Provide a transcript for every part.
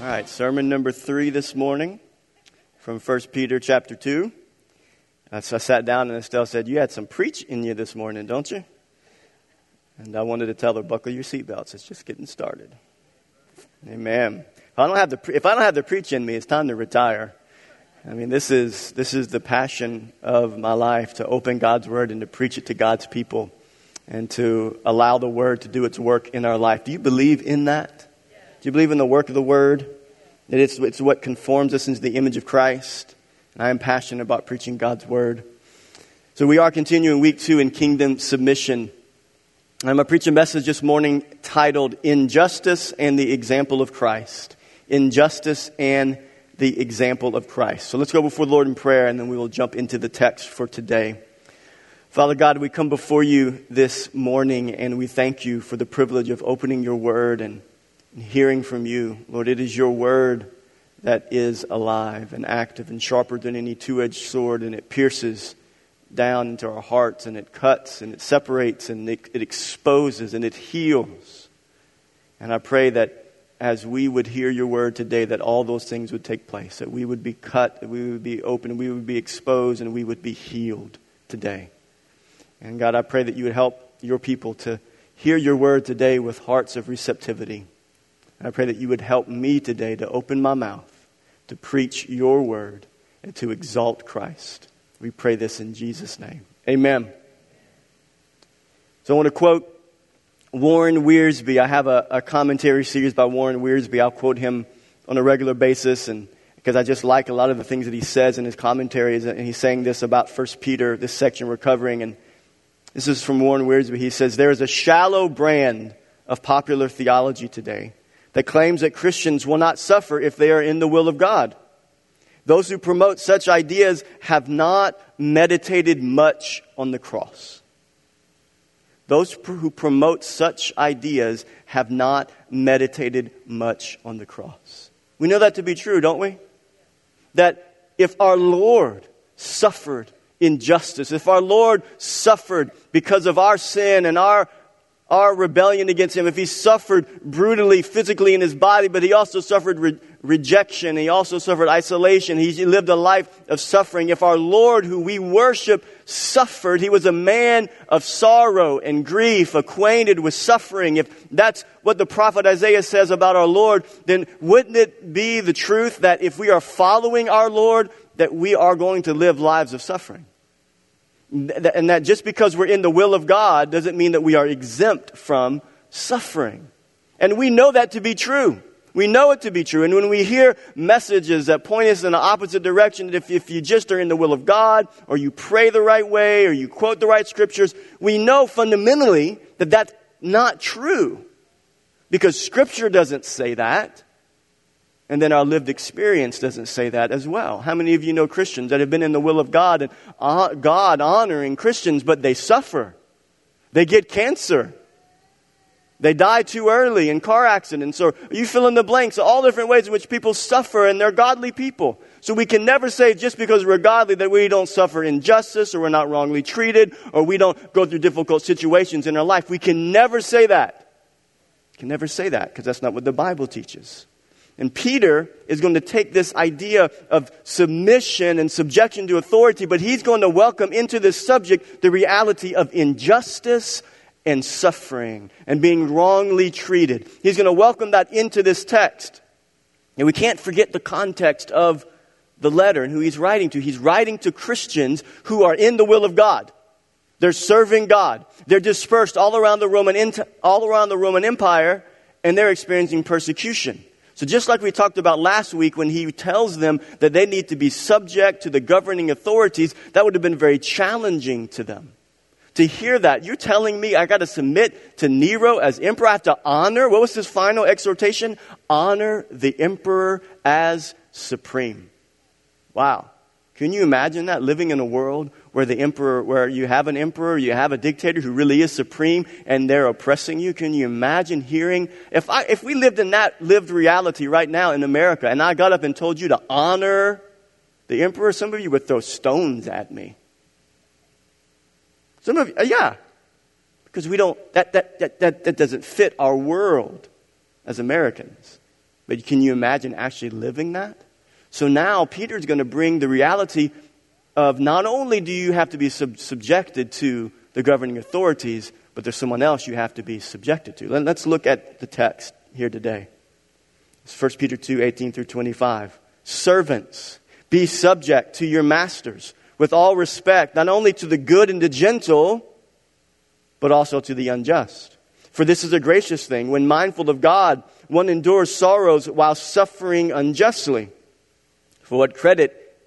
All right, sermon number three this morning from 1 Peter chapter 2. Uh, so I sat down and Estelle said, You had some preach in you this morning, don't you? And I wanted to tell her, Buckle your seatbelts. It's just getting started. Amen. If I don't have the, if I don't have the preach in me, it's time to retire. I mean, this is, this is the passion of my life to open God's Word and to preach it to God's people and to allow the Word to do its work in our life. Do you believe in that? Do you believe in the work of the Word? That it's, it's what conforms us into the image of Christ. And I am passionate about preaching God's Word. So we are continuing week two in kingdom submission. I'm going to preach a message this morning titled Injustice and the Example of Christ. Injustice and the Example of Christ. So let's go before the Lord in prayer and then we will jump into the text for today. Father God, we come before you this morning and we thank you for the privilege of opening your word and and hearing from you. Lord, it is your word that is alive and active and sharper than any two edged sword, and it pierces down into our hearts and it cuts and it separates and it, it, exposes and it heals. And I pray that as we would hear your word today, that all those things would take place, that we would be cut, that we would be open, we would be exposed, and we would be healed today. And God, I pray that you would help your people to hear your word today with hearts of receptivity. I pray that you would help me today to open my mouth, to preach your word, and to exalt Christ. We pray this in Jesus' name. Amen. So I want to quote Warren Wiersbe. I have a, a commentary series by Warren Wiersbe. I'll quote him on a regular basis and because I just like a lot of the things that he says in his commentaries. And he's saying this about 1 Peter, this section we're covering. And this is from Warren Wiersbe. He says, There is a shallow brand of popular theology today that claims that Christians will not suffer if they are in the will of God. Those who promote such ideas have not meditated much on the cross. Those who promote such ideas have not meditated much on the cross. We know that to be true, don't we? That if our Lord suffered injustice, if our Lord suffered because of our sin and our our rebellion against him, if he suffered brutally physically in his body, but he also suffered re- rejection, he also suffered isolation, he lived a life of suffering. If our Lord, who we worship, suffered, he was a man of sorrow and grief, acquainted with suffering. If that's what the prophet Isaiah says about our Lord, then wouldn't it be the truth that if we are following our Lord, that we are going to live lives of suffering? And that just because we're in the will of God doesn't mean that we are exempt from suffering. And we know that to be true. We know it to be true. And when we hear messages that point us in the opposite direction, if, if you just are in the will of God, or you pray the right way, or you quote the right scriptures, we know fundamentally that that's not true. Because scripture doesn't say that. And then our lived experience doesn't say that as well. How many of you know Christians that have been in the will of God and uh, God honoring Christians, but they suffer? They get cancer. They die too early in car accidents, or you fill in the blanks, all different ways in which people suffer and they're godly people. So we can never say just because we're godly that we don't suffer injustice or we're not wrongly treated or we don't go through difficult situations in our life. We can never say that. Can never say that because that's not what the Bible teaches. And Peter is going to take this idea of submission and subjection to authority, but he's going to welcome into this subject the reality of injustice and suffering and being wrongly treated. He's going to welcome that into this text. And we can't forget the context of the letter and who he's writing to. He's writing to Christians who are in the will of God. They're serving God. They're dispersed all around the Roman, all around the Roman Empire, and they're experiencing persecution. So just like we talked about last week when he tells them that they need to be subject to the governing authorities, that would have been very challenging to them. To hear that, you're telling me I got to submit to Nero as emperor. I have to honor, what was his final exhortation? Honor the emperor as supreme. Wow. Can you imagine that living in a world where the emperor, where you have an emperor, you have a dictator who really is supreme and they're oppressing you? Can you imagine hearing, if I, if we lived in that lived reality right now in America and I got up and told you to honor the emperor, some of you would throw stones at me. Some of you, uh, yeah, because we don't, that, that, that, that, that doesn't fit our world as Americans. But can you imagine actually living that? So now Peter's going to bring the reality of not only do you have to be sub- subjected to the governing authorities, but there's someone else you have to be subjected to. Let, us look at the text here today. It's 1 Peter 2 18 through 25. Servants, be subject to your masters with all respect, not only to the good and the gentle, but also to the unjust. For this is a gracious thing. When mindful of God, one endures sorrows while suffering unjustly. For what credit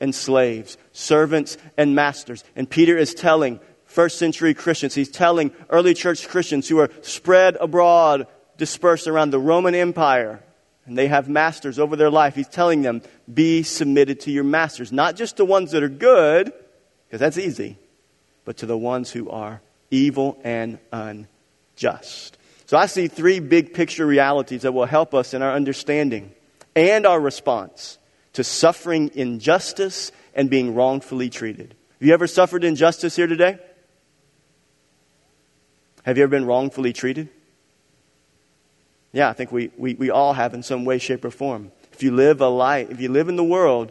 and slaves, servants and masters. And Peter is telling first century Christians, he's telling early church Christians who are spread abroad, dispersed around the Roman Empire, and they have masters over their life. He's telling them, be submitted to your masters, not just the ones that are good, because that's easy, but to the ones who are evil and unjust. So I see three big picture realities that will help us in our understanding and our response to suffering injustice and being wrongfully treated. Have you ever suffered injustice here today? Have you ever been wrongfully treated? Yeah, I think we, we, we all have in some way, shape, or form. If you live a life, if you live in the world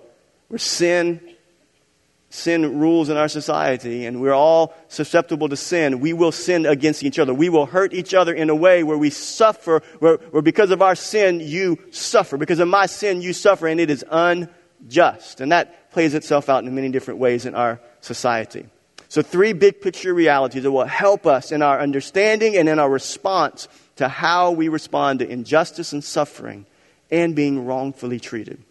where sin sin rules in our society and we're all susceptible to sin, we will sin against each other. We will hurt each other in a way where we suffer, where, where because of our sin, you suffer. Because of my sin, you suffer, and it is unjust. And that plays itself out in many different ways in our society. So, three big picture realities that will help us in our understanding and in our response to how we respond to injustice and suffering and being wrongfully treated.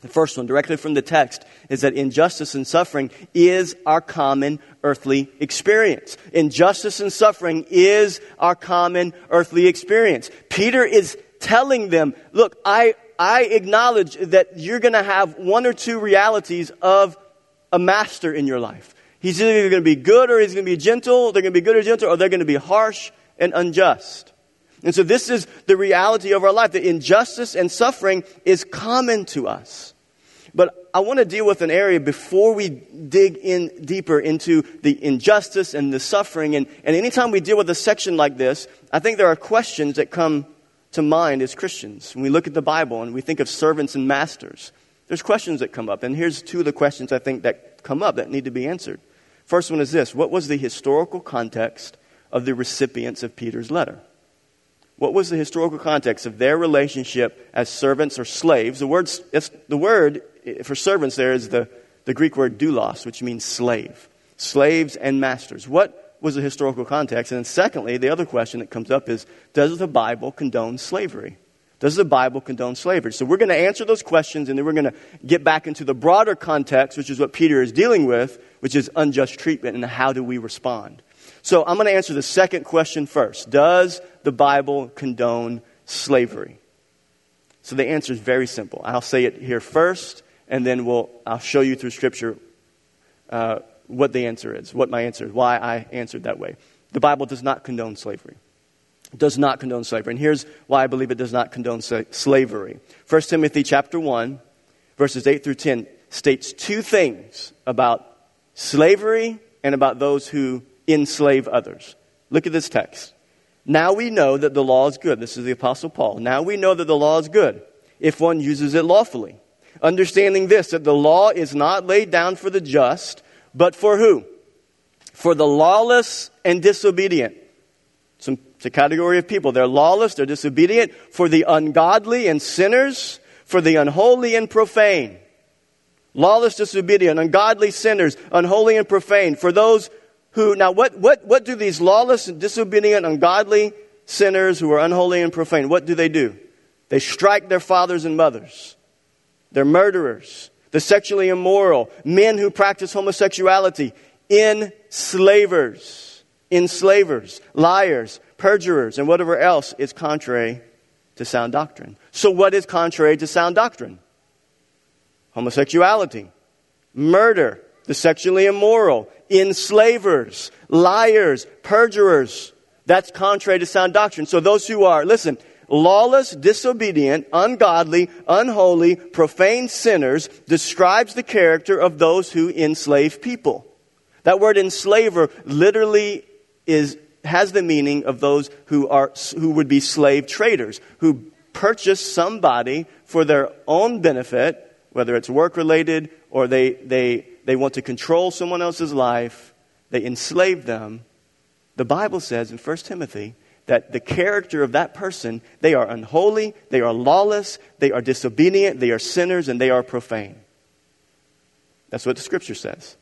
The first one, directly from the text, is that injustice and suffering is our common earthly experience. Injustice and suffering is our common earthly experience. Peter is telling them, look, I, I acknowledge that you're going to have one or two realities of a master in your life. He's either going to be good or he's going to be gentle. They're going to be good or gentle, or they're going to be harsh and unjust. And so this is the reality of our life that injustice and suffering is common to us. But I want to deal with an area before we dig in deeper into the injustice and the suffering. And, and anytime we deal with a section like this, I think there are questions that come to mind as Christians. When we look at the Bible and we think of servants and masters, there's questions that come up. And here's two of the questions I think that come up that need to be answered. First one is this What was the historical context of the recipients of Peter's letter? What was the historical context of their relationship as servants or slaves? The, word, the word for servants there is the, the Greek word doulos, which means slave. Slaves and masters. What was the historical context? And then, secondly, the other question that comes up is Does the Bible condone slavery? Does the Bible condone slavery? So we're going to answer those questions and then we're going to get back into the broader context, which is what Peter is dealing with, which is unjust treatment and how do we respond. So I'm going to answer the second question first. Does the Bible condone slavery? So the answer is very simple. I'll say it here first, and then we'll, I'll show you through Scripture uh, what the answer is, what my answer is, why I answered that way. The Bible does not condone slavery. It does not condone slavery. And here's why I believe it does not condone slavery. 1 Timothy chapter 1, verses 8 through 10 states two things about slavery and about those who enslave others. Look at this text. Now we know that the law is good. This is the Apostle Paul. Now we know that the law is good if one uses it lawfully. Understanding this, that the law is not laid down for the just, but for who? For the lawless and disobedient. Some, it's a category of people. They're lawless, they're disobedient, for the ungodly and sinners, for the unholy and profane. Lawless, disobedient, ungodly sinners, unholy and profane, for those who, now what, what, what do these lawless and disobedient, ungodly sinners who are unholy and profane, what do they do? They strike their fathers and mothers. They're murderers. The sexually immoral. Men who practice homosexuality. Enslavers. Enslavers. Liars. Perjurers. And whatever else is contrary to sound doctrine. So what is contrary to sound doctrine? Homosexuality. Murder. The sexually immoral. Enslavers. Liars. Perjurers. That's contrary to sound doctrine. So those who are, listen, lawless, disobedient, ungodly, unholy, profane sinners describes the character of those who enslave people. That word enslaver literally is, has the meaning of those who, are, who would be slave traders, who purchase somebody for their own benefit, whether it's work related or they, they, they want to control someone else's life, they enslave them. The Bible says in 1 Timothy that the character of that person, they are unholy, they are lawless, they are disobedient, they are sinners, and they are profane. That's what the scripture says.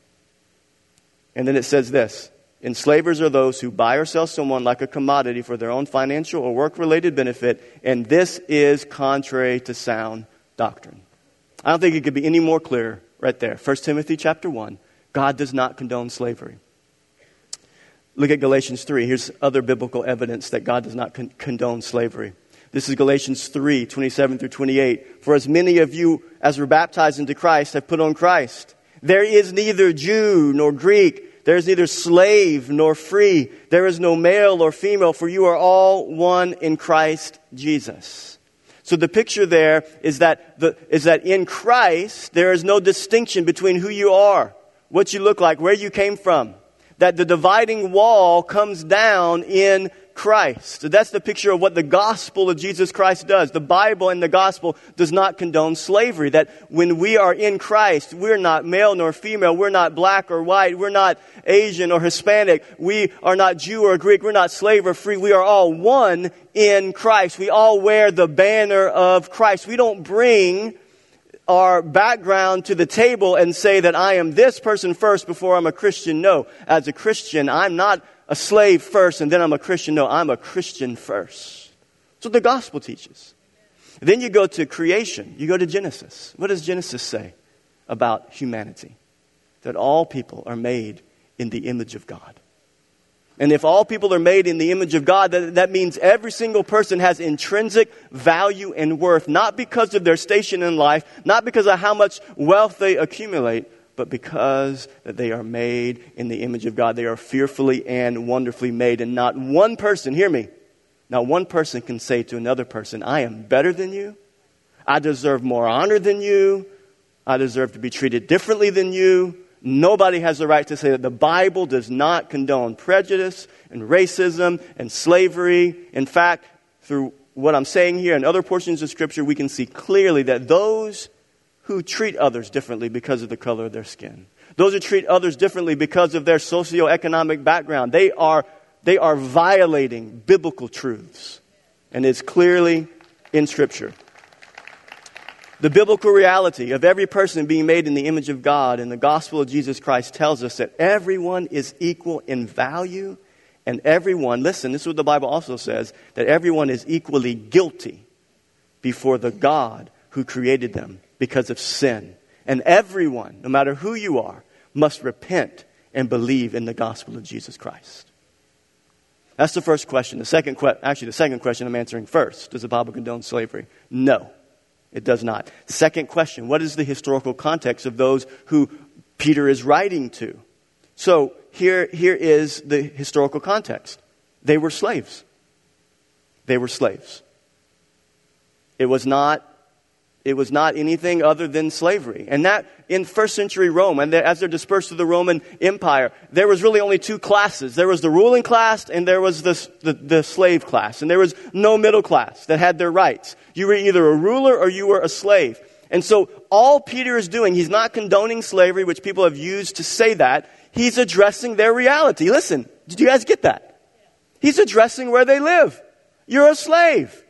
And then it says this Enslavers are those who buy or sell someone like a commodity for their own financial or work related benefit, and this is contrary to sound doctrine. I don't think it could be any more clear right there. 1 Timothy chapter 1 God does not condone slavery. Look at Galatians 3. Here's other biblical evidence that God does not con- condone slavery. This is Galatians 3, 27 through 28. For as many of you as were baptized into Christ have put on Christ. There is neither Jew nor Greek. There is neither slave nor free. There is no male or female, for you are all one in Christ Jesus. So the picture there is that, the, is that in Christ, there is no distinction between who you are, what you look like, where you came from. That the dividing wall comes down in Christ. That's the picture of what the gospel of Jesus Christ does. The Bible and the gospel does not condone slavery. That when we are in Christ, we're not male nor female. We're not black or white. We're not Asian or Hispanic. We are not Jew or Greek. We're not slave or free. We are all one in Christ. We all wear the banner of Christ. We don't bring our background to the table and say that I am this person first before I'm a Christian. No. As a Christian, I'm not a slave first and then I'm a Christian. No, I'm a Christian first. That's what the gospel teaches. Then you go to creation. You go to Genesis. What does Genesis say about humanity? That all people are made in the image of God. And if all people are made in the image of God, that, that means every single person has intrinsic value and worth, not because of their station in life, not because of how much wealth they accumulate, but because that they are made in the image of God. They are fearfully and wonderfully made. And not one person, hear me, not one person can say to another person, I am better than you. I deserve more honor than you. I deserve to be treated differently than you. Nobody has the right to say that the Bible does not condone prejudice and racism and slavery. In fact, through what I'm saying here and other portions of Scripture, we can see clearly that those who treat others differently because of the color of their skin, those who treat others differently because of their socioeconomic background, they are, they are violating biblical truths. And it's clearly in Scripture. The biblical reality of every person being made in the image of God and the gospel of Jesus Christ tells us that everyone is equal in value and everyone, listen, this is what the Bible also says, that everyone is equally guilty before the God who created them because of sin. And everyone, no matter who you are, must repent and believe in the gospel of Jesus Christ. That's the first question. The second que- actually the second question I'm answering first. Does the Bible condone slavery? No. It does not. Second question What is the historical context of those who Peter is writing to? So here, here is the historical context they were slaves. They were slaves. It was not it was not anything other than slavery. And that in first century Rome, and as they're dispersed through the Roman Empire, there was really only two classes. There was the ruling class and there was the, the, the slave class. And there was no middle class that had their rights. You were either a ruler or you were a slave. And so all Peter is doing, he's not condoning slavery, which people have used to say that. He's addressing their reality. Listen, did you guys get that? He's addressing where they live. You're a slave.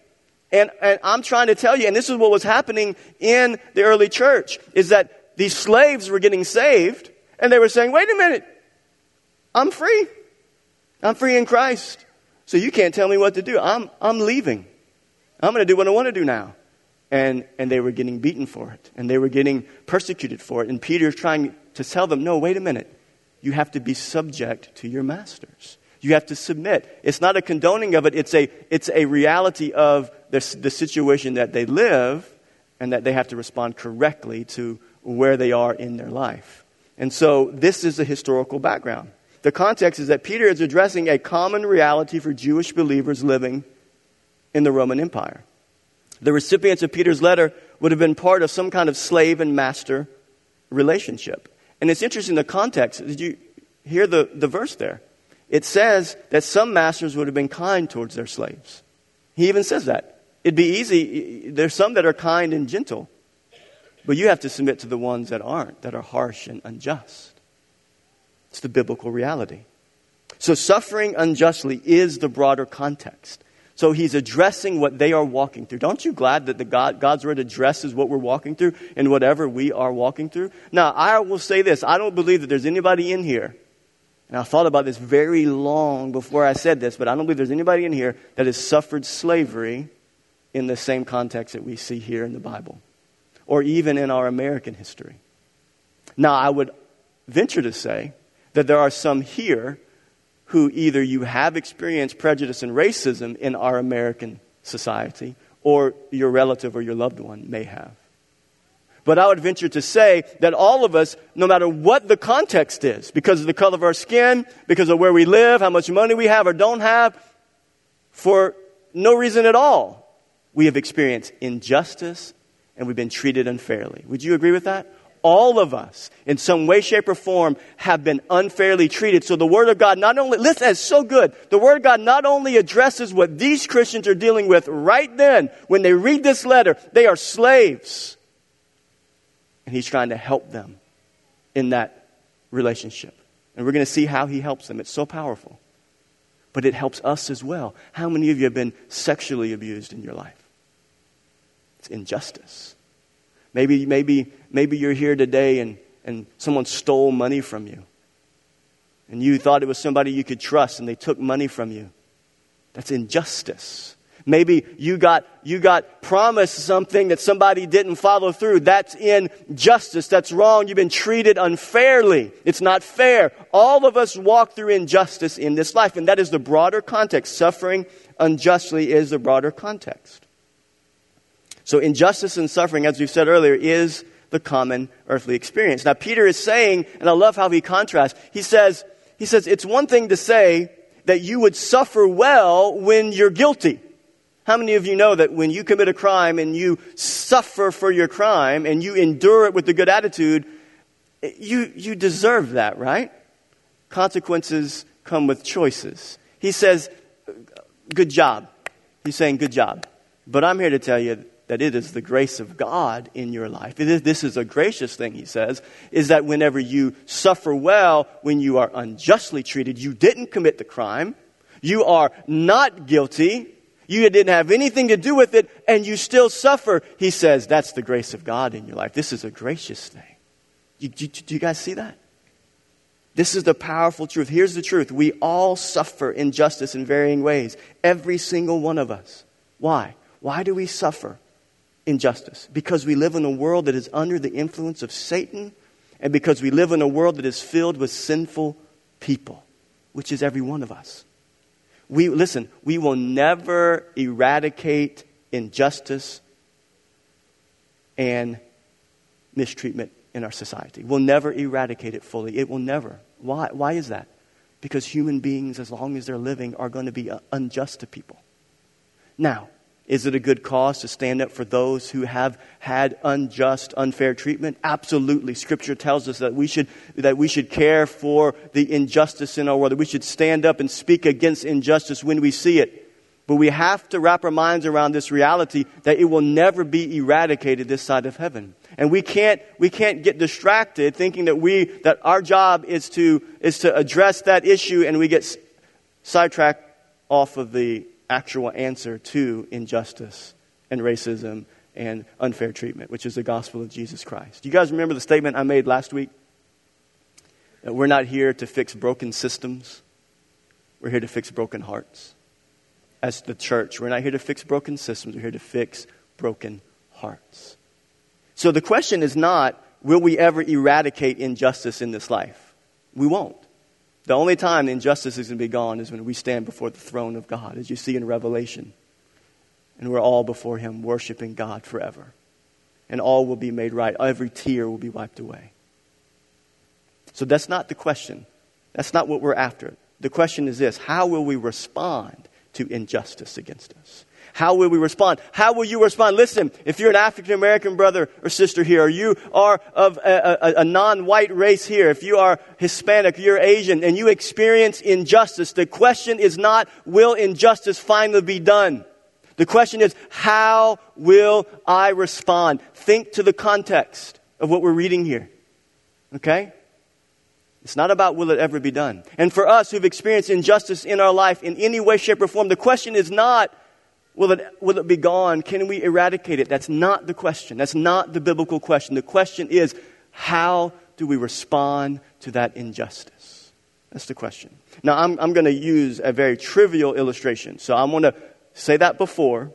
And, and I'm trying to tell you, and this is what was happening in the early church, is that these slaves were getting saved, and they were saying, wait a minute, I'm free. I'm free in Christ. So you can't tell me what to do. I'm, I'm leaving. I'm going to do what I want to do now. And, and they were getting beaten for it. And they were getting persecuted for it. And Peter's trying to tell them, no, wait a minute. You have to be subject to your masters. You have to submit. It's not a condoning of it, it's a, it's a reality of the, the situation that they live and that they have to respond correctly to where they are in their life. And so this is the historical background. The context is that Peter is addressing a common reality for Jewish believers living in the Roman Empire. The recipients of Peter's letter would have been part of some kind of slave and master relationship. And it's interesting the context. Did you hear the, the verse there? It says that some masters would have been kind towards their slaves. He even says that. It'd be easy. There's some that are kind and gentle, but you have to submit to the ones that aren't, that are harsh and unjust. It's the biblical reality. So suffering unjustly is the broader context. So he's addressing what they are walking through. Don't you glad that the God, God's word addresses what we're walking through and whatever we are walking through? Now, I will say this. I don't believe that there's anybody in here, and I thought about this very long before I said this, but I don't believe there's anybody in here that has suffered slavery in the same context that we see here in the Bible, or even in our American history. Now, I would venture to say that there are some here who either you have experienced prejudice and racism in our American society, or your relative or your loved one may have. But I would venture to say that all of us, no matter what the context is, because of the color of our skin, because of where we live, how much money we have or don't have, for no reason at all, we have experienced injustice and we've been treated unfairly. Would you agree with that? all of us, in some way, shape, or form, have been unfairly treated. So the Word of God not only, listen, it's so good. The Word of God not only addresses what these Christians are dealing with right then, when they read this letter, they are slaves. And He's trying to help them in that relationship. And we're going to see how He helps them. It's so powerful. But it helps us as well. How many of you have been sexually abused in your life? It's injustice. Maybe, maybe, maybe you're here today and, and someone stole money from you. And you thought it was somebody you could trust and they took money from you. That's injustice. Maybe you got, you got promised something that somebody didn't follow through. That's injustice. That's wrong. You've been treated unfairly. It's not fair. All of us walk through injustice in this life, and that is the broader context. Suffering unjustly is the broader context. So injustice and suffering, as we've said earlier, is the common earthly experience. Now Peter is saying, and I love how he contrasts, he says, he says, it's one thing to say that you would suffer well when you're guilty. How many of you know that when you commit a crime and you suffer for your crime and you endure it with a good attitude, you, you deserve that, right? Consequences come with choices. He says, good job. He's saying, good job. But I'm here to tell you that it is the grace of God in your life. this is a gracious thing, he says, is that whenever you suffer well, when you are unjustly treated, you didn't commit the crime, you are not guilty, you didn't have anything to do with it, and you still suffer. He says that's the grace of God in your life. This is a gracious thing. You, do, do you guys see that? This is the powerful truth. Here's the truth. We all suffer injustice in varying ways. Every single one of us. Why? Why do we suffer? Injustice. Because we live in a world that is under the influence of Satan, and because we live in a world that is filled with sinful people, which is every one of us. We, listen, we will never eradicate injustice and mistreatment in our society. We'll never eradicate it fully. It will never. Why? Why is that? Because human beings, as long as they're living, are going to be uh, unjust to people. Now, is it a good cause to stand up for those who have had unjust, unfair treatment? Absolutely. Scripture tells us that we should, that we should care for the injustice in our world, that we should stand up and speak against injustice when we see it. But we have to wrap our minds around this reality that it will never be eradicated this side of heaven. And we can't, we can't get distracted thinking that we, that our job is to, is to address that issue and we get sidetracked off of the actual answer to injustice and racism and unfair treatment, which is the gospel of Jesus Christ. Do you guys remember the statement I made last week? That we're not here to fix broken systems, we're here to fix broken hearts. As the church, we're not here to fix broken systems, we're here to fix broken hearts. So the question is not, will we ever eradicate injustice in this life? We won't. The only time injustice is going to be gone is when we stand before the throne of God, as you see in Revelation. And we're all before Him, worshiping God forever. And all will be made right. Every tear will be wiped away. So that's not the question. That's not what we're after. The question is this How will we respond to injustice against us? How will we respond? How will you respond? Listen, if you're an African American brother or sister here, or you are of a, a, a non-white race here, if you are Hispanic, you're Asian, and you experience injustice, the question is not, will injustice finally be done? The question is, how will I respond? Think to the context of what we're reading here. Okay? It's not about will it ever be done. And for us who've experienced injustice in our life in any way, shape, or form, the question is not, will it, will it be gone? Can we eradicate it? That's not the question. That's not the biblical question. The question is, how do we respond to that injustice? That's the question. Now, I'm, I'm going to use a very trivial illustration. So I'm going to say that before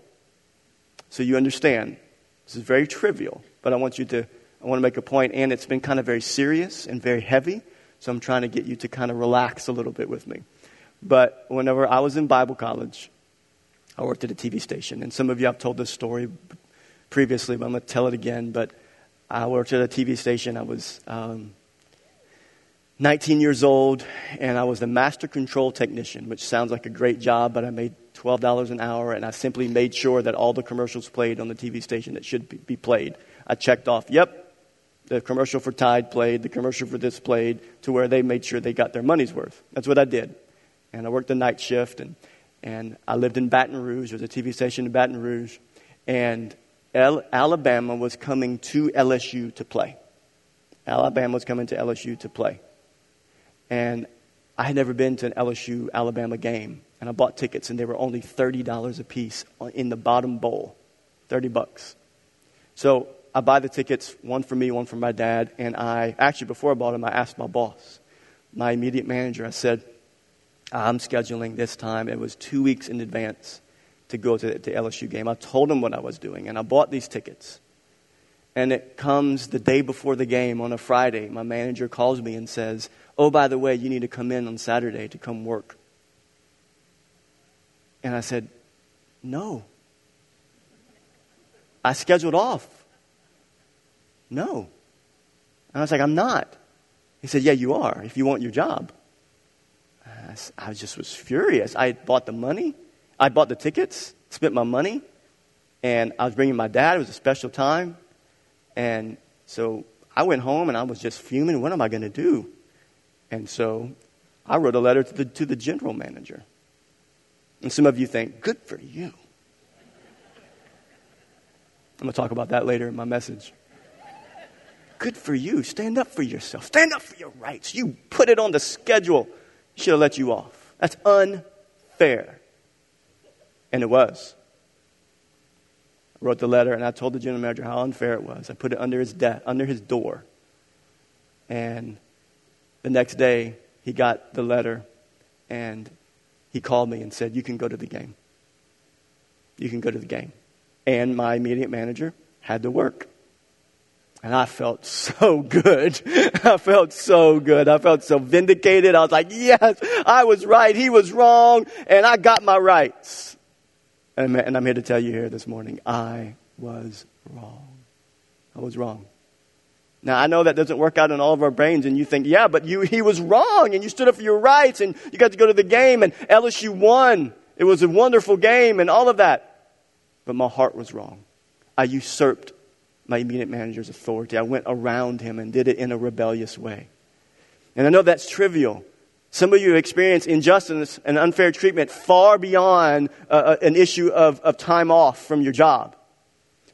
so you understand. This is very trivial, but I want you to, I want to make a point, and it's been kind of very serious and very heavy. So I'm trying to get you to kind of relax a little bit with me. But whenever I was in Bible college, I worked at a TV station. And some of you have told this story previously, but I'm going to tell it again. But I worked at a TV station. I was um, 19 years old, and I was the master control technician, which sounds like a great job, but I made $12 an hour, and I simply made sure that all the commercials played on the TV station that should be played. I checked off, yep, the commercial for Tide played, the commercial for this played, to where they made sure they got their money's worth. That's what I did. And I worked the night shift, and, and I lived in Baton Rouge. There was a TV station in Baton Rouge. And L- Alabama was coming to LSU to play. Alabama was coming to LSU to play. And I had never been to an LSU Alabama game. And I bought tickets, and they were only $30 a piece in the bottom bowl 30 bucks. So I buy the tickets, one for me, one for my dad, and I actually before I bought them, I asked my boss, my immediate manager. I said, "I'm scheduling this time." It was two weeks in advance to go to the LSU game. I told him what I was doing, and I bought these tickets. And it comes the day before the game on a Friday. My manager calls me and says, "Oh, by the way, you need to come in on Saturday to come work." And I said, "No." I scheduled off. No. And I was like, I'm not. He said, Yeah, you are, if you want your job. I just was furious. I bought the money, I bought the tickets, spent my money, and I was bringing my dad. It was a special time. And so I went home and I was just fuming. What am I going to do? And so I wrote a letter to the, to the general manager. And some of you think, good for you. I'm going to talk about that later in my message. Good for you. Stand up for yourself. Stand up for your rights. You put it on the schedule. Should have let you off. That's unfair. And it was. I wrote the letter and I told the general manager how unfair it was. I put it under his de- under his door. And the next day he got the letter and he called me and said, You can go to the game. You can go to the game. And my immediate manager had to work. And I felt so good. I felt so good. I felt so vindicated. I was like, yes, I was right. He was wrong. And I got my rights. And, I'm here to tell you here this morning, I was wrong. I was wrong. Now, I know that doesn't work out in all of our brains, and you think, yeah, but you, he was wrong, and you stood up for your rights, and you got to go to the game, and LSU won. It was a wonderful game, and all of that. But my heart was wrong. I usurped my immediate manager's authority. I went around him and did it in a rebellious way. And I know that's trivial. Some of you experience injustice and unfair treatment far beyond uh, uh, an issue of, of time off from your job.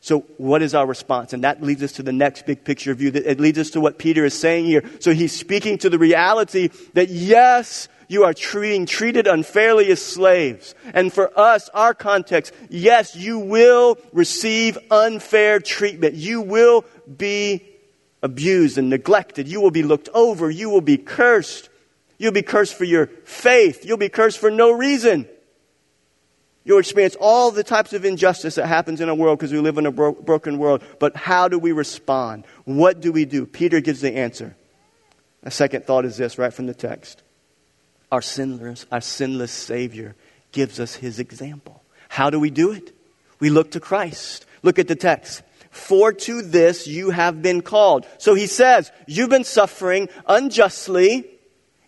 So, what is our response? And that leads us to the next big picture view. It leads us to what Peter is saying here. So, he's speaking to the reality that yes, you are treating, treated unfairly as slaves. And for us, our context, yes, you will receive unfair treatment. You will be abused and neglected. You will be looked over. You will be cursed. You'll be cursed for your faith. You'll be cursed for no reason. You'll experience all the types of injustice that happens in a world because we live in a bro- broken world. But how do we respond? What do we do? Peter gives the answer. A second thought is this, right from the text. Our sinless, our sinless Savior gives us his example. How do we do it? We look to Christ. Look at the text. For to this you have been called. So he says, You've been suffering unjustly.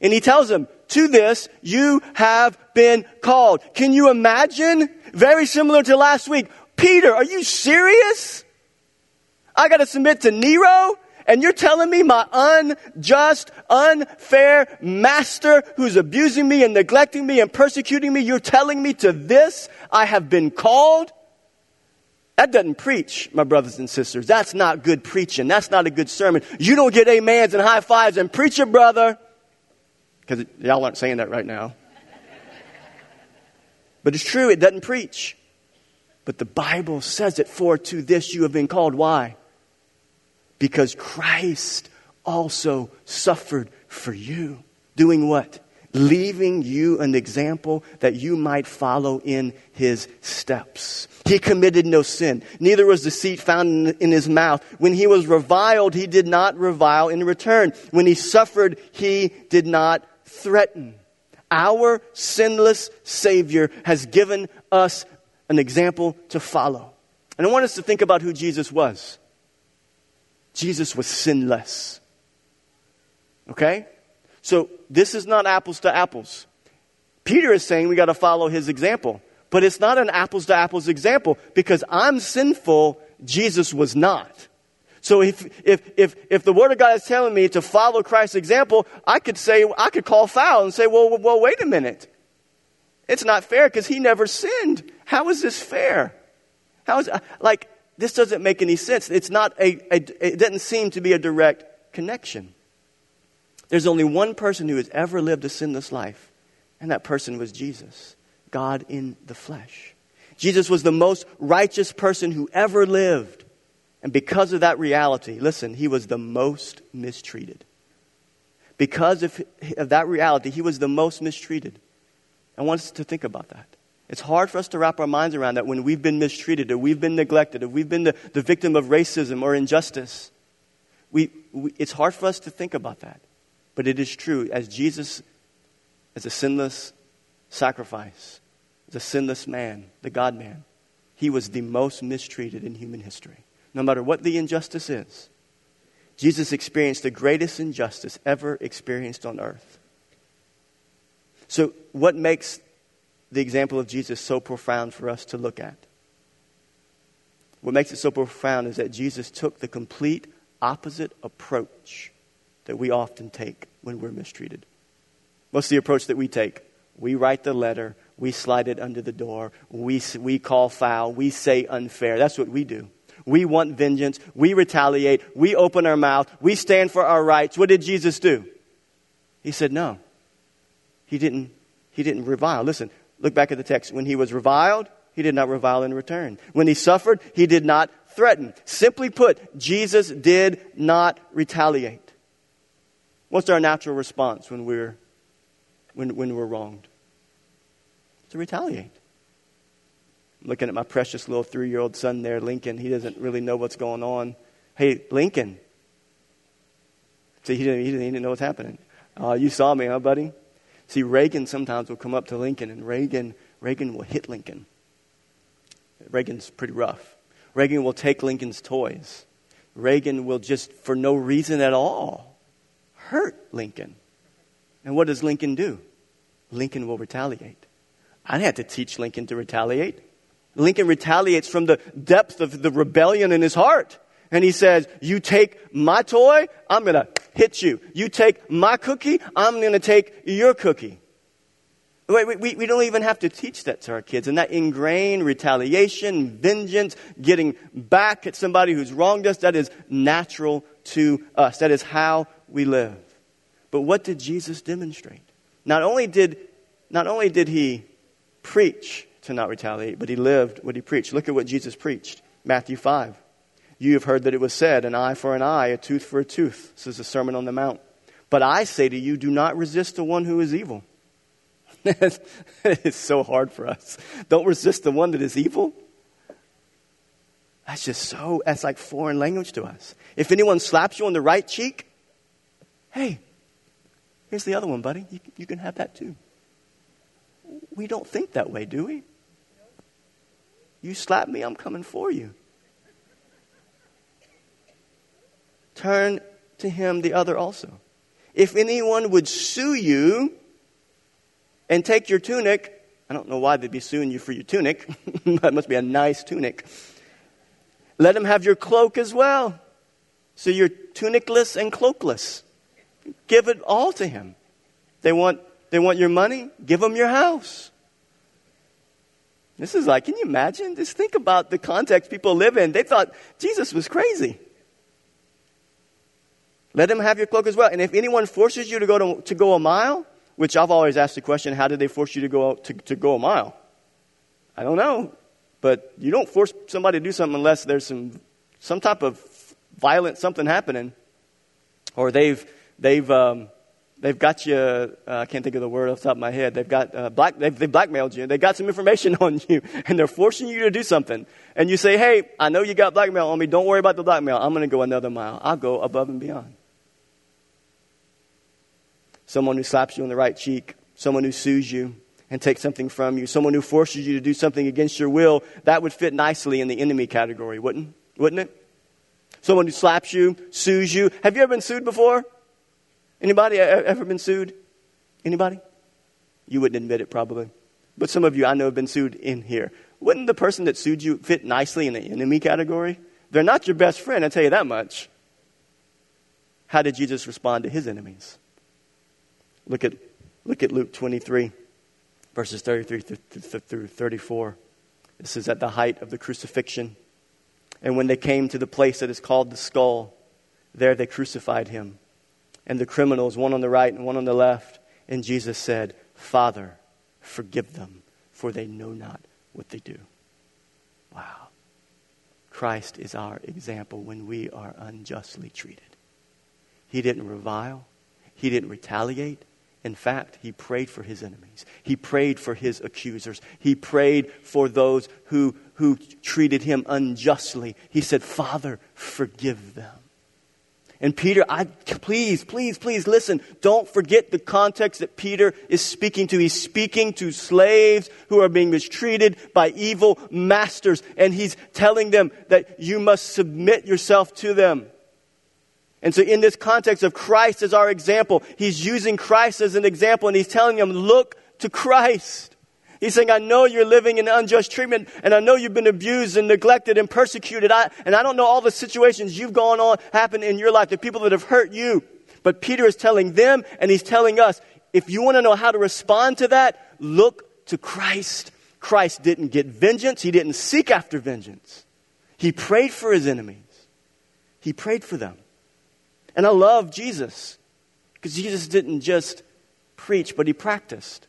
And he tells them, To this you have been called. Can you imagine? Very similar to last week. Peter, are you serious? I got to submit to Nero? And you're telling me my unjust, unfair master who's abusing me and neglecting me and persecuting me, you're telling me to this I have been called? That doesn't preach, my brothers and sisters. That's not good preaching. That's not a good sermon. You don't get amens and high fives and preach brother. Because y'all aren't saying that right now. But it's true, it doesn't preach. But the Bible says it, for to this you have been called. Why? Because Christ also suffered for you. Doing what? leaving you an example that you might follow in his steps. He committed no sin, neither was deceit found in his mouth. When he was reviled, he did not revile in return. When he suffered, he did not threaten. Our sinless Savior has given us an example to follow. And I want us to think about who Jesus was. Jesus was sinless. Okay? So this is not apples to apples. Peter is saying we got to follow his example. But it's not an apples to apples example because I'm sinful, Jesus was not. So if, if, if, if the Word of God is telling me to follow Christ's example, I could say, I could call foul and say, well, well, wait a minute. It's not fair because he never sinned. How is this fair? How is, like, this doesn't make any sense. It's not a, a it doesn't seem to be a direct connection. There's only one person who has ever lived a sinless life, and that person was Jesus, God in the flesh. Jesus was the most righteous person who ever lived. And because of that reality, listen, he was the most mistreated. Because of, of that reality, he was the most mistreated. I want us to think about that. It's hard for us to wrap our minds around that when we've been mistreated or we've been neglected or we've been the, the victim of racism or injustice. We, we, it's hard for us to think about that. But it is true, as Jesus, as a sinless sacrifice, as a sinless man, the God man, he was the most mistreated in human history. No matter what the injustice is, Jesus experienced the greatest injustice ever experienced on earth. So, what makes the example of Jesus so profound for us to look at? What makes it so profound is that Jesus took the complete opposite approach that we often take when we're mistreated. What's the approach that we take? We write the letter, we slide it under the door, we, we call foul, we say unfair. That's what we do. We want vengeance, we retaliate, we open our mouth, we stand for our rights. What did Jesus do? He said no. He didn't, he didn't revile. Listen, look back at the text. When he was reviled, he did not revile in return. When he suffered, he did not threaten. Simply put, Jesus did not retaliate. What's our natural response when we're, when, when we're wronged? To retaliate. I'm looking at my precious little three year old son there, Lincoln. He doesn't really know what's going on. Hey, Lincoln. See, he didn't, he didn't, he didn't know what's happening. Uh, you saw me, huh, buddy? See, Reagan sometimes will come up to Lincoln, and Reagan, Reagan will hit Lincoln. Reagan's pretty rough. Reagan will take Lincoln's toys. Reagan will just, for no reason at all, hurt Lincoln. And what does Lincoln do? Lincoln will retaliate. I didn't to teach Lincoln to retaliate. Lincoln retaliates from the depth of the rebellion in his heart. And he says, You take my toy, I'm going to hit you. You take my cookie, I'm going to take your cookie. We, we, we don't even have to teach that to our kids. And that ingrained retaliation, vengeance, getting back at somebody who's wronged us, that is natural to us. That is how we live. But what did Jesus demonstrate? Not only did, not only did he preach to not retaliate, but he lived what he preached. Look at what Jesus preached. Matthew 5. You have heard that it was said, an eye for an eye, a tooth for a tooth. This is the Sermon on the Mount. But I say to you, do not resist the one who is evil. it's so hard for us. Don't resist the one that is evil. That's just so, that's like foreign language to us. If anyone slaps you on the right cheek, hey, here's the other one, buddy. You, you can have that too. We don't think that way, do we? You slap me, I'm coming for you. Turn to him the other also. If anyone would sue you and take your tunic, I don't know why they'd be suing you for your tunic. that must be a nice tunic. Let him have your cloak as well. So you're tunicless and cloakless. Give it all to him. They want, they want your money? Give them your house. This is like, can you imagine? Just think about the context people live in. They thought Jesus was crazy. Let them have your cloak as well. And if anyone forces you to go, to, to go a mile, which I've always asked the question, how did they force you to go, to, to go a mile? I don't know. But you don't force somebody to do something unless there's some, some type of violent something happening. Or they've, they've, um, they've got you, uh, I can't think of the word off the top of my head. They've got, uh, black, they've, they've blackmailed you. They got some information on you and they're forcing you to do something. And you say, hey, I know you got blackmail on me. Don't worry about the blackmail. I'm going to go another mile. I'll go above and beyond someone who slaps you on the right cheek, someone who sues you and takes something from you, someone who forces you to do something against your will, that would fit nicely in the enemy category, wouldn't, wouldn't it? Someone who slaps you, sues you. Have you ever been sued before? Anybody ever been sued? Anybody? You wouldn't admit it probably. But some of you I know have been sued in here. Wouldn't the person that sued you fit nicely in the enemy category? They're not your best friend, I tell you that much. How did Jesus respond to his enemies? Look at, look at Luke 23, verses 33 through 34. This is at the height of the crucifixion. And when they came to the place that is called the skull, there they crucified him. And the criminals, one on the right and one on the left. And Jesus said, Father, forgive them, for they know not what they do. Wow. Christ is our example when we are unjustly treated. He didn't revile, He didn't retaliate, in fact, he prayed for his enemies. He prayed for his accusers. He prayed for those who, who treated him unjustly. He said, Father, forgive them. And Peter, I, please, please, please listen. Don't forget the context that Peter is speaking to. He's speaking to slaves who are being mistreated by evil masters. And he's telling them that you must submit yourself to them. And so, in this context of Christ as our example, he's using Christ as an example and he's telling them, look to Christ. He's saying, I know you're living in unjust treatment and I know you've been abused and neglected and persecuted. I, and I don't know all the situations you've gone on, happened in your life, the people that have hurt you. But Peter is telling them and he's telling us, if you want to know how to respond to that, look to Christ. Christ didn't get vengeance. He didn't seek after vengeance. He prayed for his enemies. He prayed for them. And I love Jesus because Jesus didn't just preach, but he practiced.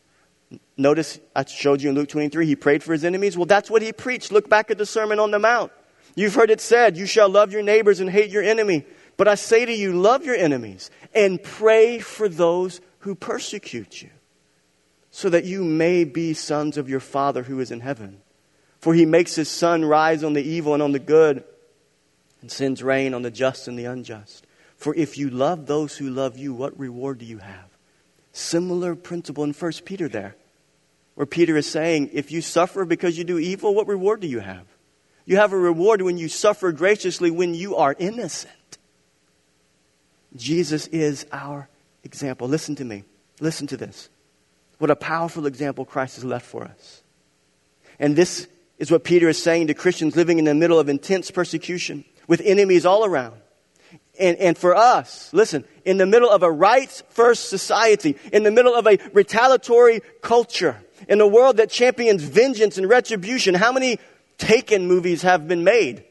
Notice I showed you in Luke 23, he prayed for his enemies. Well, that's what he preached. Look back at the Sermon on the Mount. You've heard it said, You shall love your neighbors and hate your enemy. But I say to you, love your enemies and pray for those who persecute you, so that you may be sons of your Father who is in heaven. For he makes his sun rise on the evil and on the good, and sends rain on the just and the unjust. For if you love those who love you, what reward do you have? Similar principle in 1 Peter there, where Peter is saying, if you suffer because you do evil, what reward do you have? You have a reward when you suffer graciously when you are innocent. Jesus is our example. Listen to me. Listen to this. What a powerful example Christ has left for us. And this is what Peter is saying to Christians living in the middle of intense persecution with enemies all around and, and for us, listen, in the middle of a rights first society, in the middle of a retaliatory culture, in a world that champions vengeance and retribution, how many Taken movies have been made?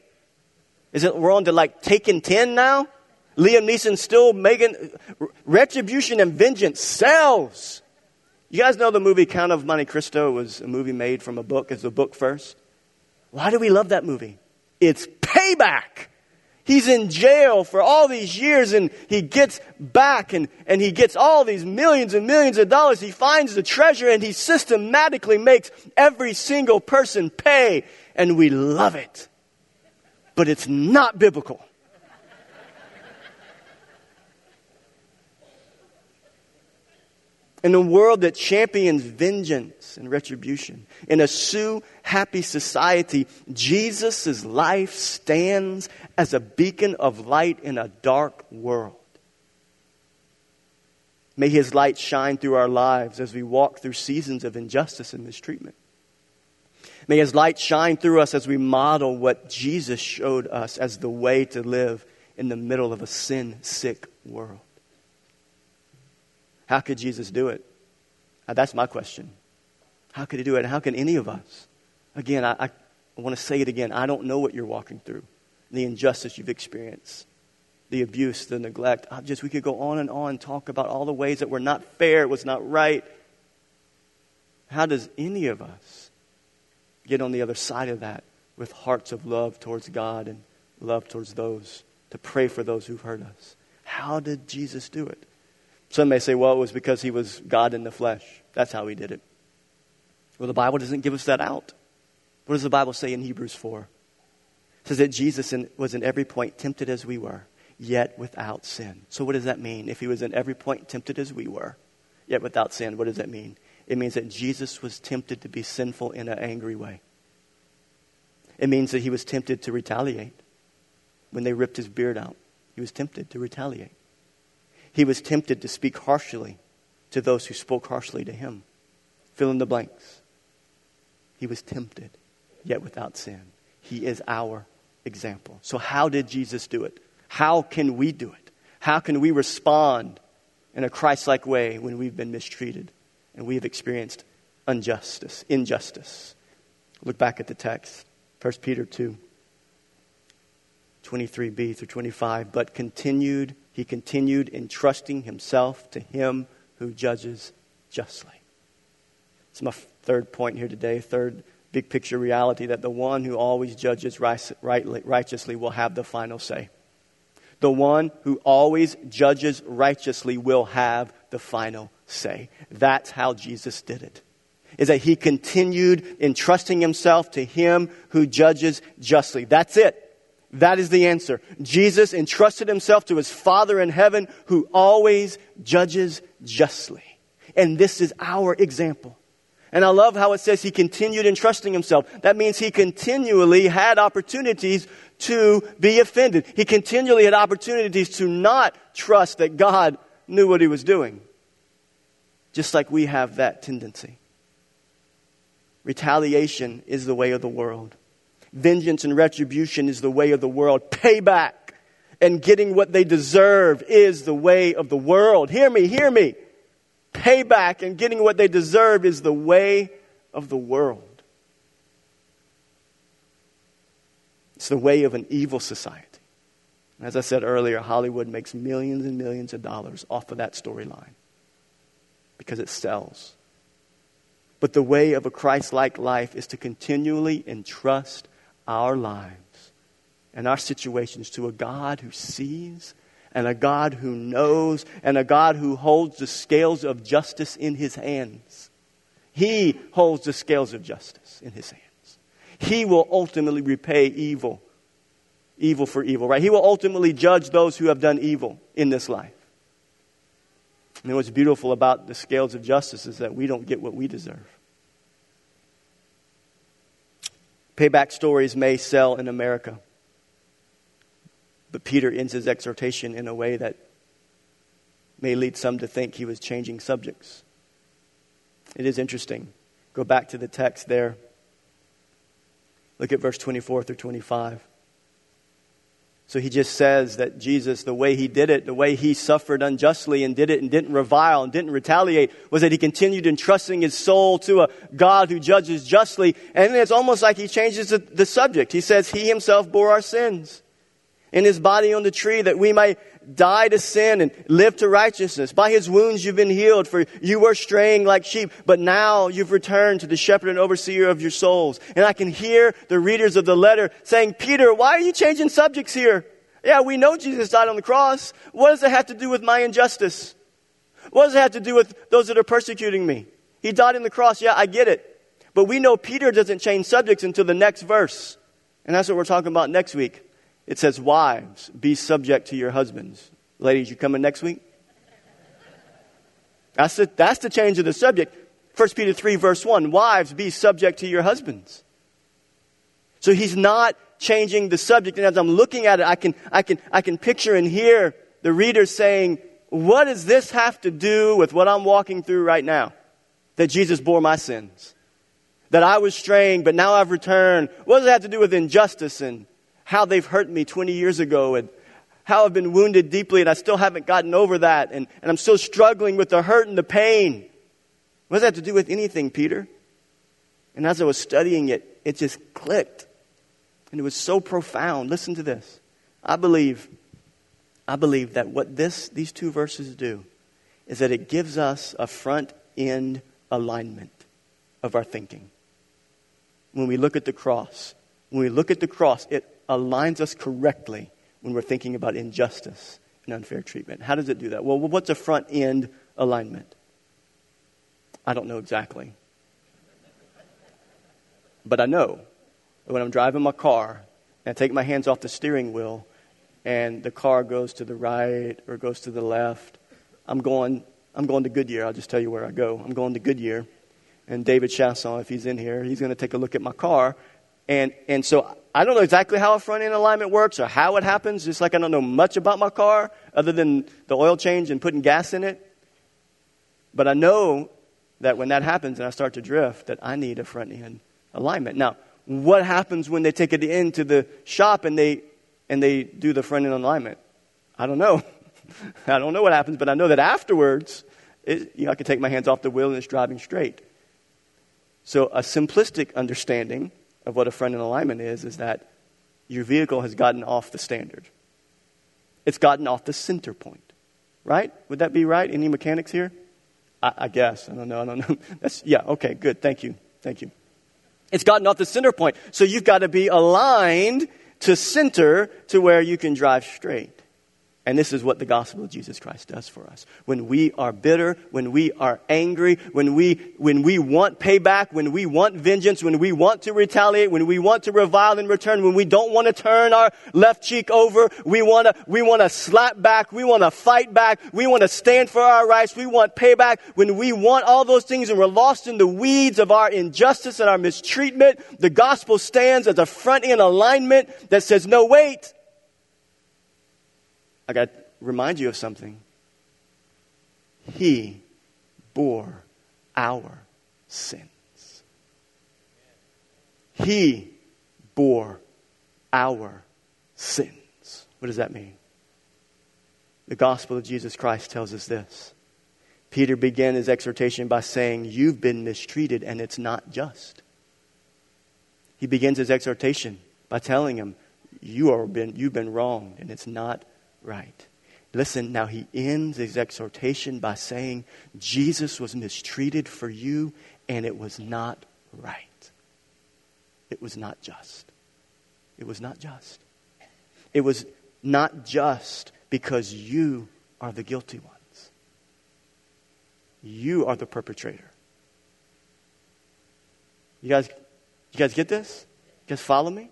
Is it we're on to like Taken 10 now? Liam Neeson still making retribution and vengeance sells. You guys know the movie Count of Monte Cristo was a movie made from a book, as a book first? Why do we love that movie? It's payback. He's in jail for all these years and he gets back and, and he gets all these millions and millions of dollars. He finds the treasure and he systematically makes every single person pay and we love it. But it's not biblical. In a world that champions vengeance and retribution, in a sue happy society, Jesus' life stands as a beacon of light in a dark world. May his light shine through our lives as we walk through seasons of injustice and mistreatment. May his light shine through us as we model what Jesus showed us as the way to live in the middle of a sin sick world. How could Jesus do it? Uh, that's my question. How could he do it? How can any of us? Again, I, I, want to say it again. I don't know what you're walking through, the injustice you've experienced, the abuse, the neglect. I just we could go on and on talk about all the ways that were not fair, it was not right. How does any of us get on the other side of that with hearts of love towards God and love towards those to pray for those who've hurt us? How did Jesus do it? Some may say, well, it was because he was God in the flesh. That's how he did it. Well, the Bible doesn't give us that out. What does the Bible say in Hebrews 4? It says that Jesus in, was in every point tempted as we were, yet without sin. So, what does that mean? If he was in every point tempted as we were, yet without sin, what does that mean? It means that Jesus was tempted to be sinful in an angry way. It means that he was tempted to retaliate. When they ripped his beard out, he was tempted to retaliate. He was tempted to speak harshly to those who spoke harshly to him. Fill in the blanks. He was tempted, yet without sin. He is our example. So, how did Jesus do it? How can we do it? How can we respond in a Christ like way when we've been mistreated and we have experienced injustice, injustice? Look back at the text, 1 Peter 2, 23b through 25. But continued he continued entrusting himself to him who judges justly. It's my third point here today, third big picture reality that the one who always judges righteously will have the final say. The one who always judges righteously will have the final say. That's how Jesus did it. Is that he continued entrusting himself to him who judges justly. That's it. That is the answer. Jesus entrusted himself to his Father in heaven who always judges justly. And this is our example. And I love how it says he continued entrusting himself. That means he continually had opportunities to be offended. He continually had opportunities to not trust that God knew what he was doing. Just like we have that tendency. Retaliation is the way of the world. Vengeance and retribution is the way of the world. Payback and getting what they deserve is the way of the world. Hear me, hear me. Payback and getting what they deserve is the way of the world. It's the way of an evil society. As I said earlier, Hollywood makes millions and millions of dollars off of that storyline because it sells. But the way of a Christ like life is to continually entrust our lives and our situations to a God who sees and a God who knows and a God who holds the scales of justice in his hands. He holds the scales of justice in his hands. He will ultimately repay evil, evil for evil, right? He will ultimately judge those who have done evil in this life. And what's beautiful about the scales of justice is that we don't get what we deserve. Payback stories may sell in America. But Peter ends his exhortation in a way that may lead some to think he was changing subjects. It is interesting. Go back to the text there. Look at verse 24 through 25. So he just says that Jesus, the way he did it, the way he suffered unjustly and did it and didn't revile and didn't retaliate, was that he continued entrusting his soul to a God who judges justly. And it's almost like he changes the, the subject. He says, He himself bore our sins in his body on the tree that we might die to sin and live to righteousness. By his wounds you've been healed, for you were straying like sheep, but now you've returned to the shepherd and overseer of your souls. And I can hear the readers of the letter saying, Peter, why are you changing subjects here? Yeah, we know Jesus died on the cross. What does it have to do with my injustice? What does it have to do with those that are persecuting me? He died on the cross. Yeah, I get it. But we know Peter doesn't change subjects until the next verse. And that's what we're talking about next week. It says, Wives, be subject to your husbands. Ladies, you coming next week? That's the, that's the change of the subject. 1 Peter 3, verse 1 Wives, be subject to your husbands. So he's not changing the subject. And as I'm looking at it, I can, I can, I can picture and hear the reader saying, What does this have to do with what I'm walking through right now? That Jesus bore my sins. That I was straying, but now I've returned. What does it have to do with injustice and how they've hurt me 20 years ago and how I've been wounded deeply and I still haven't gotten over that and, and I'm still struggling with the hurt and the pain? What does that have to do with anything, Peter? And as I was studying it, it just clicked. And it was so profound. Listen to this. I believe, I believe that what this, these two verses do is that it gives us a front end alignment of our thinking. When we look at the cross, when we look at the cross, it aligns us correctly when we're thinking about injustice and unfair treatment. How does it do that? Well, what's a front end alignment? I don't know exactly. But I know when I'm driving my car and I take my hands off the steering wheel and the car goes to the right or goes to the left, I'm going, I'm going to Goodyear. I'll just tell you where I go. I'm going to Goodyear. And David Chasson, if he's in here, he's going to take a look at my car. And, and so I don't know exactly how a front end alignment works or how it happens, just like I don't know much about my car other than the oil change and putting gas in it. But I know that when that happens and I start to drift, that I need a front end alignment. Now, what happens when they take it into the shop and they and they do the front end alignment? I don't know. I don't know what happens, but I know that afterwards, it, you know, I can take my hands off the wheel and it's driving straight. So, a simplistic understanding of what a front end alignment is is that your vehicle has gotten off the standard. It's gotten off the center point, right? Would that be right? Any mechanics here? I, I guess. I don't know. I don't know. That's, yeah, okay, good. Thank you. Thank you. It's gotten off the center point. So you've got to be aligned to center to where you can drive straight. And this is what the gospel of Jesus Christ does for us. When we are bitter, when we are angry, when we, when we want payback, when we want vengeance, when we want to retaliate, when we want to revile in return, when we don't want to turn our left cheek over, we want to, we want to slap back, we want to fight back, we want to stand for our rights, we want payback, when we want all those things and we're lost in the weeds of our injustice and our mistreatment, the gospel stands as a front end alignment that says, no, wait. I got to remind you of something. He bore our sins. He bore our sins. What does that mean? The gospel of Jesus Christ tells us this. Peter began his exhortation by saying, You've been mistreated and it's not just. He begins his exhortation by telling him, you are been, You've been wronged and it's not right. Listen, now he ends his exhortation by saying, Jesus was mistreated for you, and it was not right. It was not just. It was not just. It was not just because you are the guilty ones. You are the perpetrator. You guys, you guys get this? You guys follow me?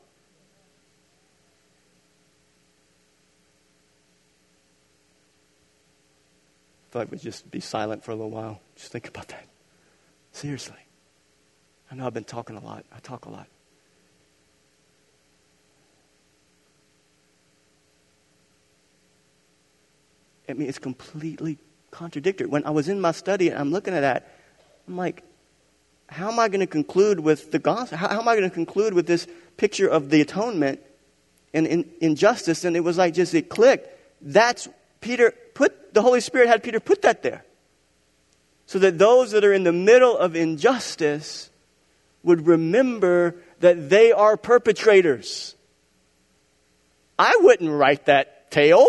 I feel like we just be silent for a little while. Just think about that. Seriously. I know I've been talking a lot. I talk a lot. I mean, it's completely contradictory. When I was in my study and I'm looking at that, I'm like, how am I going to conclude with the gospel? How, how am I going to conclude with this picture of the atonement and injustice? And it was like just, it clicked. That's Peter put, the Holy Spirit had Peter put that there. So that those that are in the middle of injustice would remember that they are perpetrators. I wouldn't write that tale.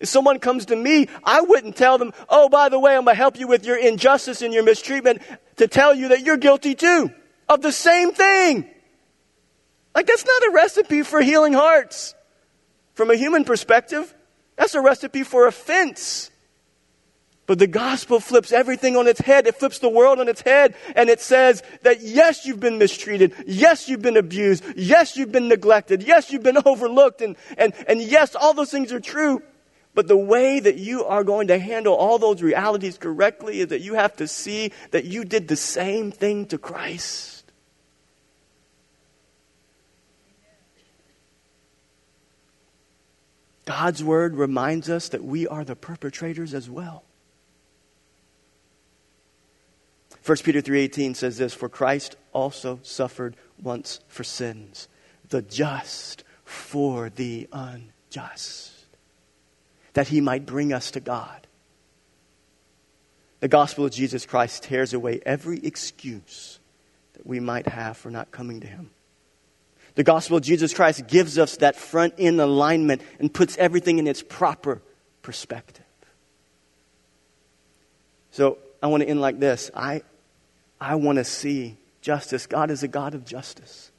If someone comes to me, I wouldn't tell them, oh, by the way, I'm going to help you with your injustice and your mistreatment to tell you that you're guilty too of the same thing. Like, that's not a recipe for healing hearts. From a human perspective, that's a recipe for offense. But the gospel flips everything on its head. It flips the world on its head. And it says that yes, you've been mistreated. Yes, you've been abused. Yes, you've been neglected. Yes, you've been overlooked. And, and, and yes, all those things are true. But the way that you are going to handle all those realities correctly is that you have to see that you did the same thing to Christ. God's word reminds us that we are the perpetrators as well. 1 Peter 3:18 says this, "For Christ also suffered once for sins, the just for the unjust, that he might bring us to God." The gospel of Jesus Christ tears away every excuse that we might have for not coming to him. The gospel of Jesus Christ gives us that front end alignment and puts everything in its proper perspective. So I want to end like this. I, I want to see justice. God is a God of justice.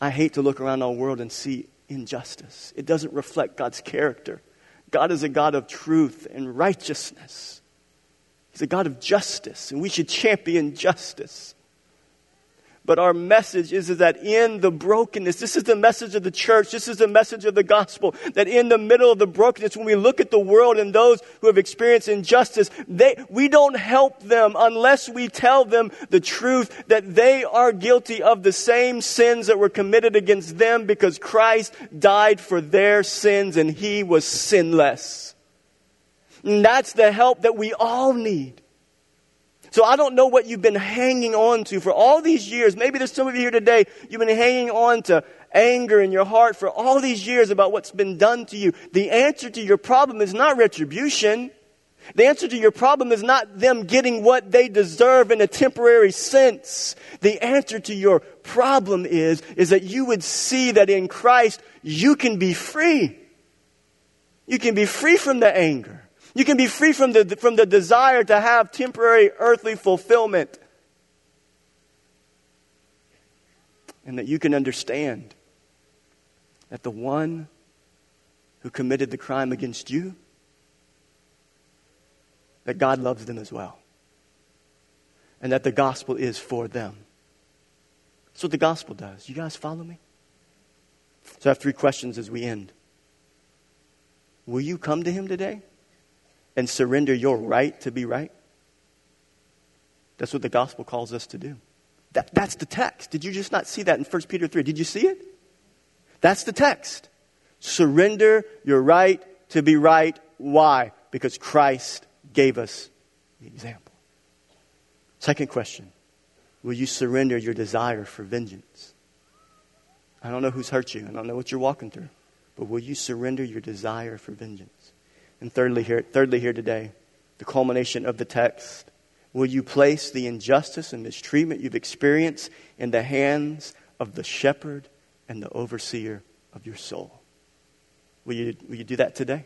I hate to look around our world and see injustice. It doesn't reflect God's character. God is a God of truth and righteousness. He's a God of justice, and we should champion justice. But our message is, is that in the brokenness, this is the message of the church, this is the message of the gospel, that in the middle of the brokenness, when we look at the world and those who have experienced injustice, they, we don't help them unless we tell them the truth that they are guilty of the same sins that were committed against them because Christ died for their sins and he was sinless. And that's the help that we all need. So I don't know what you've been hanging on to for all these years. Maybe there's some of you here today, you've been hanging on to anger in your heart for all these years about what's been done to you. The answer to your problem is not retribution. The answer to your problem is not them getting what they deserve in a temporary sense. The answer to your problem is, is that you would see that in Christ you can be free. You can be free from the anger. You can be free from the, from the desire to have temporary earthly fulfillment. And that you can understand that the one who committed the crime against you, that God loves them as well. And that the gospel is for them. That's what the gospel does. You guys follow me? So I have three questions as we end. Will you come to him today? And surrender your right to be right? That's what the gospel calls us to do. That, that's the text. Did you just not see that in 1 Peter 3? Did you see it? That's the text. Surrender your right to be right. Why? Because Christ gave us the example. Second question Will you surrender your desire for vengeance? I don't know who's hurt you. I don't know what you're walking through. But will you surrender your desire for vengeance? And thirdly here, thirdly here today, the culmination of the text. Will you place the injustice and mistreatment you've experienced in the hands of the shepherd and the overseer of your soul? Will you, will you do that today?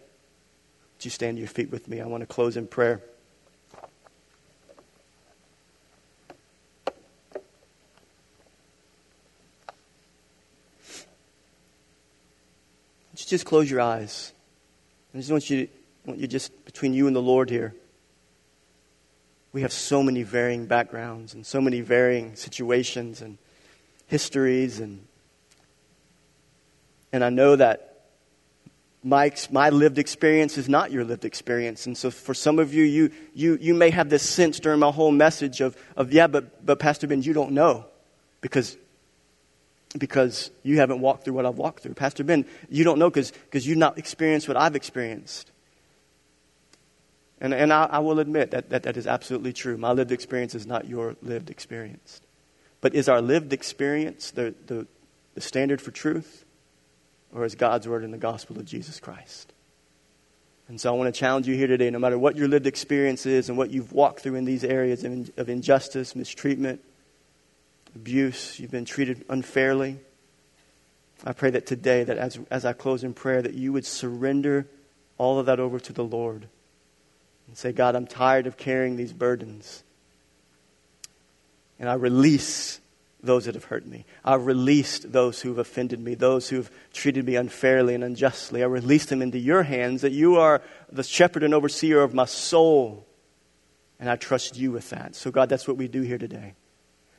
Would you stand to your feet with me? I want to close in prayer. Just just close your eyes. I just want you to I want you just between you and the Lord here. We have so many varying backgrounds and so many varying situations and histories and and I know that my, my lived experience is not your lived experience. And so for some of you, you, you, you may have this sense during my whole message of, of yeah, but, but Pastor Ben, you don't know because, because you haven't walked through what I've walked through. Pastor Ben, you don't know because you've not experienced what I've experienced. And, and I, I will admit that, that that is absolutely true. My lived experience is not your lived experience. But is our lived experience the, the, the standard for truth? Or is God's word in the gospel of Jesus Christ? And so I want to challenge you here today, no matter what your lived experience is and what you've walked through in these areas of, of injustice, mistreatment, abuse, you've been treated unfairly. I pray that today, that as, as I close in prayer, that you would surrender all of that over to the Lord and say, God, I'm tired of carrying these burdens. And I release those that have hurt me. I released those who've offended me, those who've treated me unfairly and unjustly. I release them into your hands that you are the shepherd and overseer of my soul. And I trust you with that. So, God, that's what we do here today.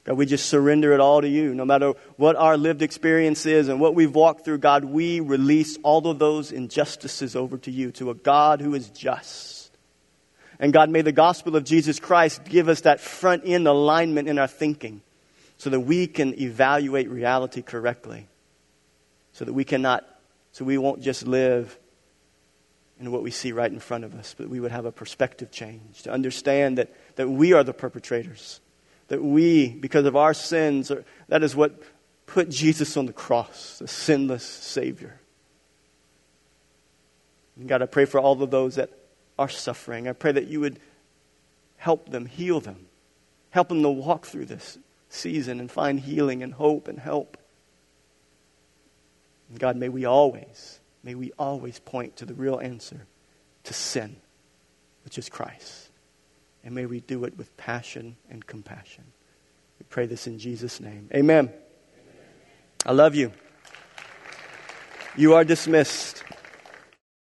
God, we just surrender it all to you. No matter what our lived experience is and what we've walked through, God, we release all of those injustices over to you, to a God who is just. And God, may the gospel of Jesus Christ give us that front end alignment in our thinking so that we can evaluate reality correctly. So that we cannot, so we won't just live in what we see right in front of us, but we would have a perspective change to understand that, that we are the perpetrators that we, because of our sins, are, that is what put Jesus on the cross, the sinless Savior. And God, I pray for all of those that are suffering. I pray that you would help them, heal them, help them to walk through this season and find healing and hope and help. And God, may we always, may we always point to the real answer to sin, which is Christ. And may we do it with passion and compassion. We pray this in Jesus' name. Amen. Amen. I love you. You are dismissed.